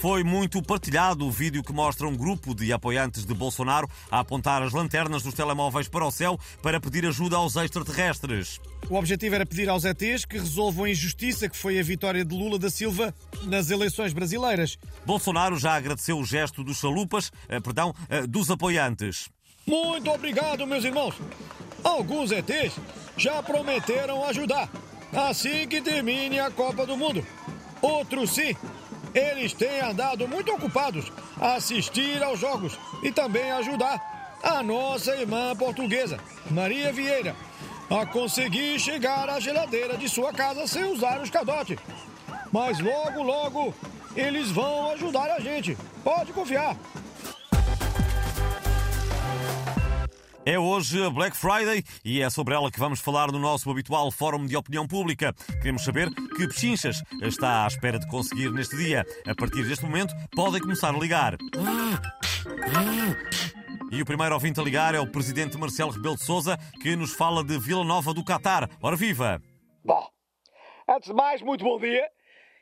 Foi muito partilhado o vídeo que mostra um grupo de apoiantes de Bolsonaro a apontar as lanternas dos telemóveis para o céu para pedir ajuda aos extraterrestres. O objetivo era pedir aos ETs que resolvam a injustiça que foi a vitória de Lula da Silva nas eleições brasileiras. Bolsonaro já agradeceu o gesto dos chalupas, eh, perdão, eh, dos apoiantes. Muito obrigado, meus irmãos. Alguns ETs já prometeram ajudar assim que termine a Copa do Mundo. Outros sim eles têm andado muito ocupados a assistir aos jogos e também ajudar a nossa irmã portuguesa, Maria Vieira, a conseguir chegar à geladeira de sua casa sem usar o escadote. Mas logo, logo, eles vão ajudar a gente. Pode confiar. É hoje Black Friday e é sobre ela que vamos falar no nosso habitual Fórum de Opinião Pública. Queremos saber que pechinchas está à espera de conseguir neste dia. A partir deste momento, podem começar a ligar. E o primeiro ouvinte a ligar é o presidente Marcelo Rebelo de Souza, que nos fala de Vila Nova do Catar. Ora viva! Bom, antes de mais, muito bom dia.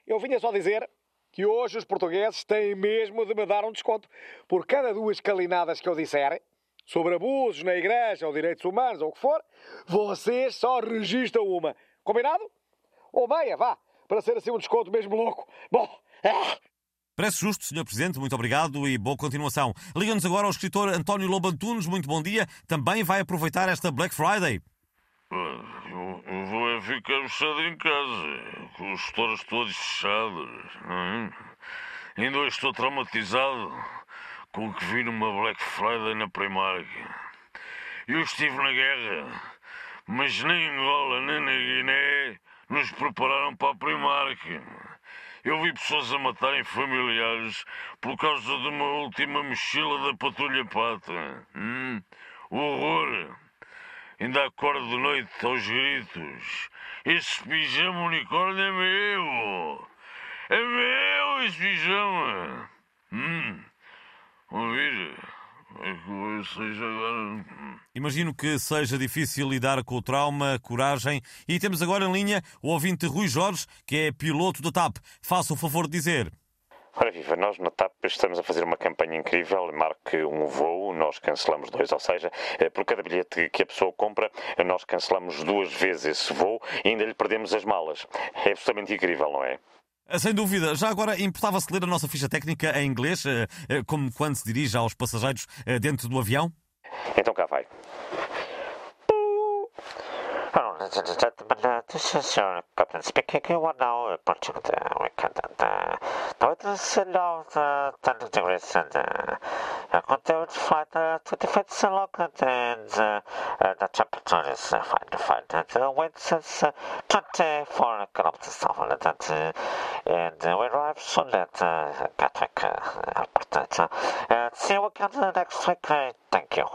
Eu vinha só dizer que hoje os portugueses têm mesmo de me dar um desconto por cada duas calinadas que eu disser sobre abusos na igreja ou direitos humanos ou o que for, vocês só registram uma. Combinado? Ou meia, vá, para ser assim um desconto mesmo louco. Bom. Ah. Parece justo, Sr. Presidente. Muito obrigado e boa continuação. Liga-nos agora ao escritor António Lobantunes. Muito bom dia. Também vai aproveitar esta Black Friday. Eu, eu vou ficar fechado em casa, com os stores todos fechados. Não é? Ainda hoje estou traumatizado com que vi numa Black Friday na Primark. Eu estive na guerra, mas nem Angola nem na Guiné nos prepararam para a Primark. Eu vi pessoas a matarem familiares por causa de uma última mochila da Patrulha Pata. Hum, horror. Ainda acordo de noite aos gritos. Esse pijama unicórnio é meu! É meu esse pijama! Hum. Imagino que seja difícil lidar com o trauma, coragem. E temos agora em linha o ouvinte Rui Jorge, que é piloto da TAP. Faça o favor de dizer. Ora viva, nós na TAP estamos a fazer uma campanha incrível, marque um voo, nós cancelamos dois, ou seja, eh, por cada bilhete que a pessoa compra, nós cancelamos duas vezes esse voo e ainda lhe perdemos as malas. É absolutamente incrível, não é? Ah, sem dúvida. Já agora importava-se ler a nossa ficha técnica em inglês, eh, eh, como quando se dirige aos passageiros eh, dentro do avião? Então cá vai. captain speaking. You are now approaching the weekend now it is the 10 degrees and uh, continued flight uh, to defense local and uh, uh, the temperature is uh, fine to find and the wind is uh, 24 kilometers an hour and, uh, uh, we arrive soon at uh, Gatwick uh. Uh, see you again next week. Uh, thank you.